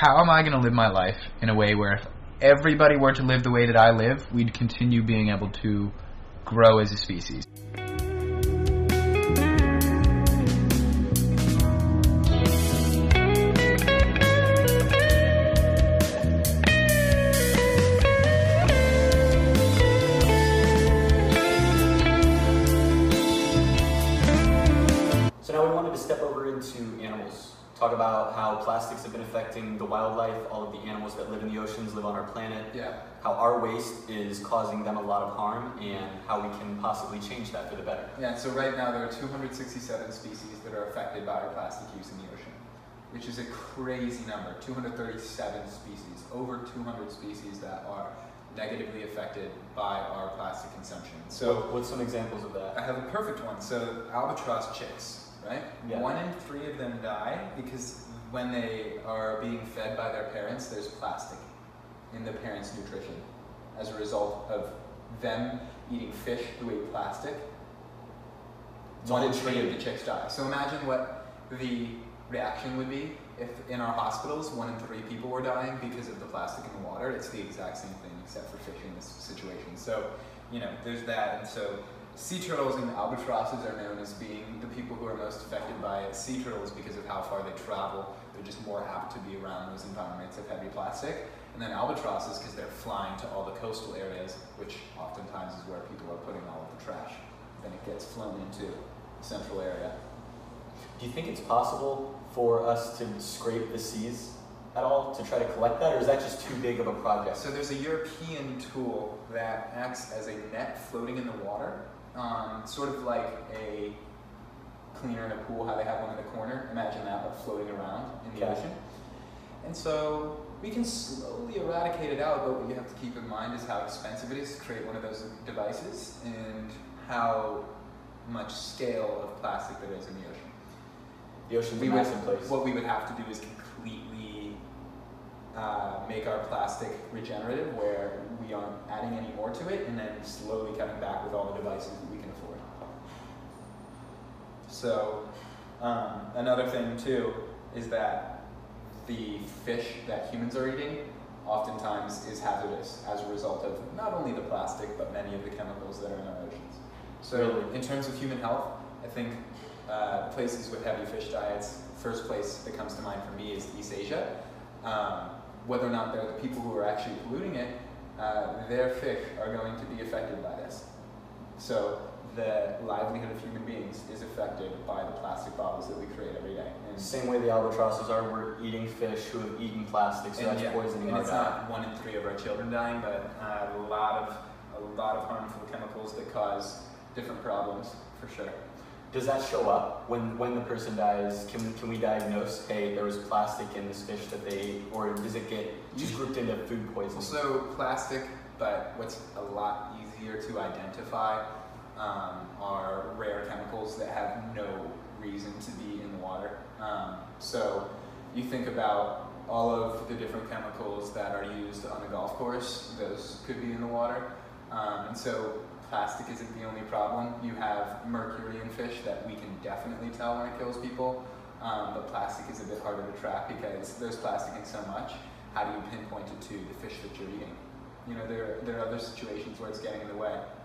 how am I going to live my life in a way where if everybody were to live the way that I live, we'd continue being able to grow as a species. Talk about how plastics have been affecting the wildlife, all of the animals that live in the oceans, live on our planet, Yeah. how our waste is causing them a lot of harm, and how we can possibly change that for the better. Yeah, so right now there are 267 species that are affected by our plastic use in the ocean, which is a crazy number. 237 species, over 200 species that are negatively affected by our plastic consumption. So So, what's some examples of that? I have a perfect one. So albatross chicks, right? Yeah. One in three of them die because when they are being fed by their parents, there's plastic in the parents' nutrition as a result of them eating fish who ate plastic. It's One in three of the chicks die. So imagine what the reaction would be if in our hospitals one in three people were dying because of the plastic in the water. It's the exact same thing except for fish in this situation. So, you know, there's that. And so sea turtles and albatrosses are known as being the people who are most affected by it. Sea turtles because of how far they travel. They're just more apt to be around those environments of heavy plastic. And then albatrosses because they're flying to all the coastal areas, which oftentimes is where people are putting all of the trash. Then it gets flown into the central area. Do you think it's possible for us to scrape the seas at all to try to collect that, or is that just too big of a project? So there's a European tool that acts as a net floating in the water, um, sort of like a cleaner in a pool, how they have one in the corner. Imagine that, but floating around in the Okay. ocean. And so we can slowly eradicate it out, but what you have to keep in mind is how expensive it is to create one of those devices and how much scale of plastic there is in the ocean. The ocean's a We would, massive place. what we would have to do is completely uh, make our plastic regenerative, where we aren't adding any more to it, and then slowly cutting back with all the devices that we can afford. So, um, another thing too is that the fish that humans are eating oftentimes is hazardous as a result of not only the plastic but many of the chemicals that are in our oceans. So, in terms of human health, I think uh, places with heavy fish diets, first place that comes to mind for me is East Asia. Um, whether or not they're the people who are actually polluting it, uh, their fish are going to be affected by this. So the livelihood of human beings is affected by the plastic bottles that we create every day. And, Same way the albatrosses are, we're eating fish who have eaten plastic, so that's yeah, poisoning and our it's diet. not one in three of our children dying, but uh, a lot of a lot of harmful chemicals that cause different problems for sure. Does that show up when, when the person dies? Can, can we diagnose, hey, there was plastic in this fish that they ate, or does it get just grouped into food poisoning? Also plastic, but what's a lot easier to identify um, are rare chemicals that have no reason to be in the water. Um, so you think about all of the different chemicals that are used on a golf course; those could be in the water. Um, and so plastic isn't the only problem. You have mercury in fish that we can definitely tell when it kills people. Um, but plastic is a bit harder to track because there's plastic in so much. How do you pinpoint it to the fish that you're eating? You know, there, there are other situations where it's getting in the way.